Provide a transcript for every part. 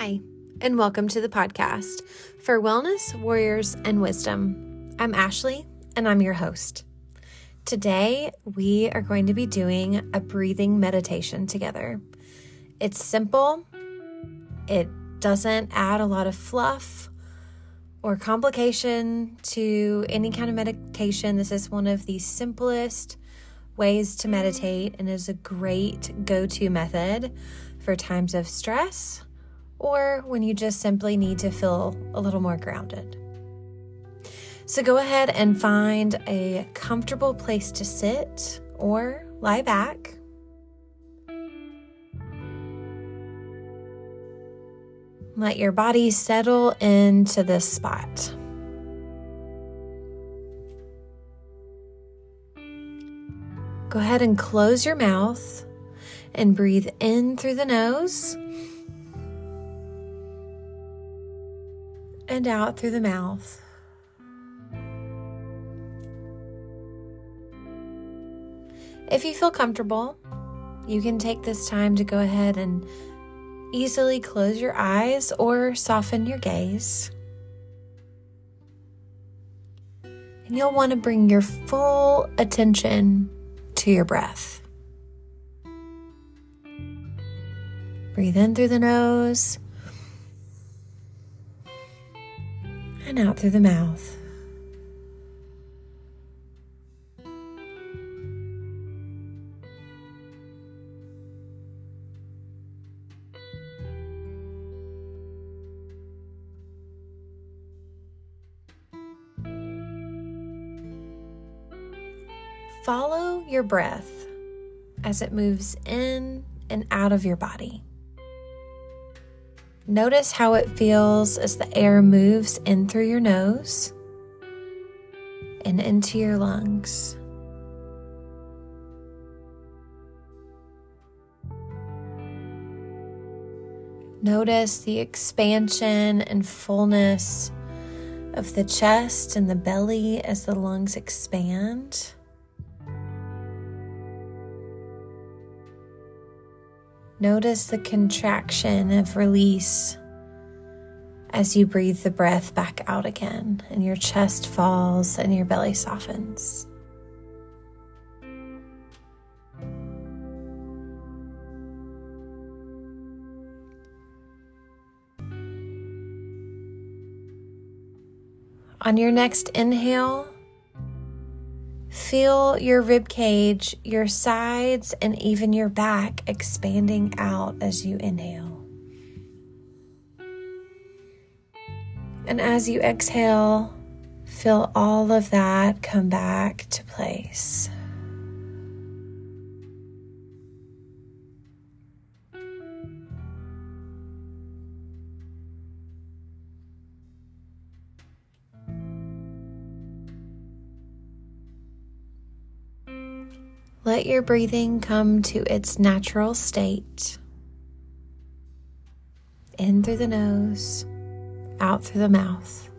Hi, and welcome to the podcast for Wellness, Warriors, and Wisdom. I'm Ashley, and I'm your host. Today, we are going to be doing a breathing meditation together. It's simple, it doesn't add a lot of fluff or complication to any kind of meditation. This is one of the simplest ways to meditate and is a great go to method for times of stress or when you just simply need to feel a little more grounded. So go ahead and find a comfortable place to sit or lie back. Let your body settle into this spot. Go ahead and close your mouth and breathe in through the nose and out through the mouth. If you feel comfortable, you can take this time to go ahead and easily close your eyes or soften your gaze. And you'll want to bring your full attention to your breath. Breathe in through the nose and out through the mouth. Follow your breath as it moves in and out of your body. Notice how it feels as the air moves in through your nose and into your lungs. Notice the expansion and fullness of the chest and the belly as the lungs expand. Notice the contraction of release as you breathe the breath back out again, and your chest falls and your belly softens. On your next inhale, Feel your rib cage, your sides, and even your back expanding out as you inhale. And as you exhale, feel all of that come back to place. Let your breathing come to its natural state. In through the nose, out through the mouth.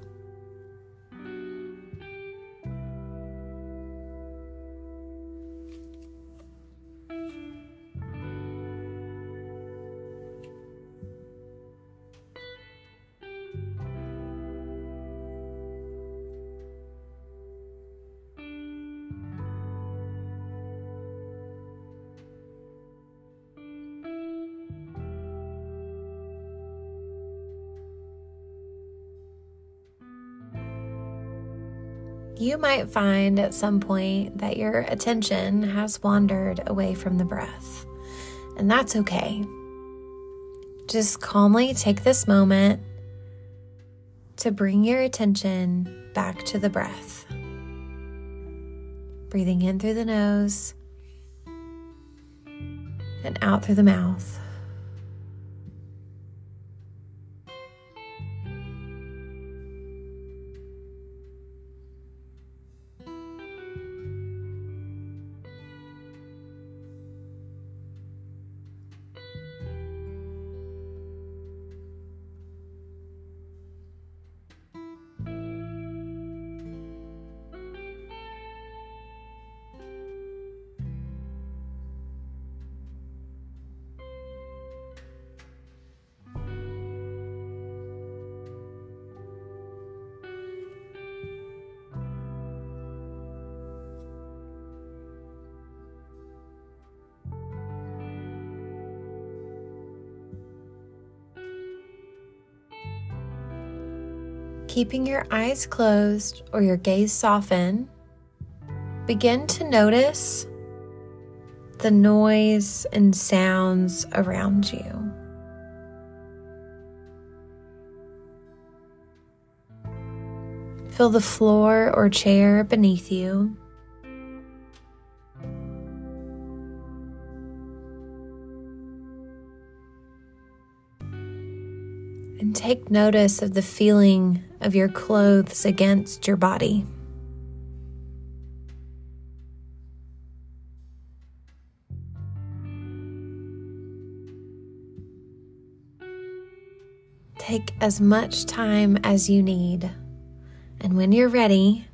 You might find at some point that your attention has wandered away from the breath, and that's okay. Just calmly take this moment to bring your attention back to the breath. Breathing in through the nose and out through the mouth. Keeping your eyes closed or your gaze softened, begin to notice the noise and sounds around you. Feel the floor or chair beneath you. And take notice of the feeling of your clothes against your body. Take as much time as you need. And when you're ready,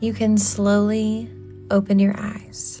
you can slowly open your eyes.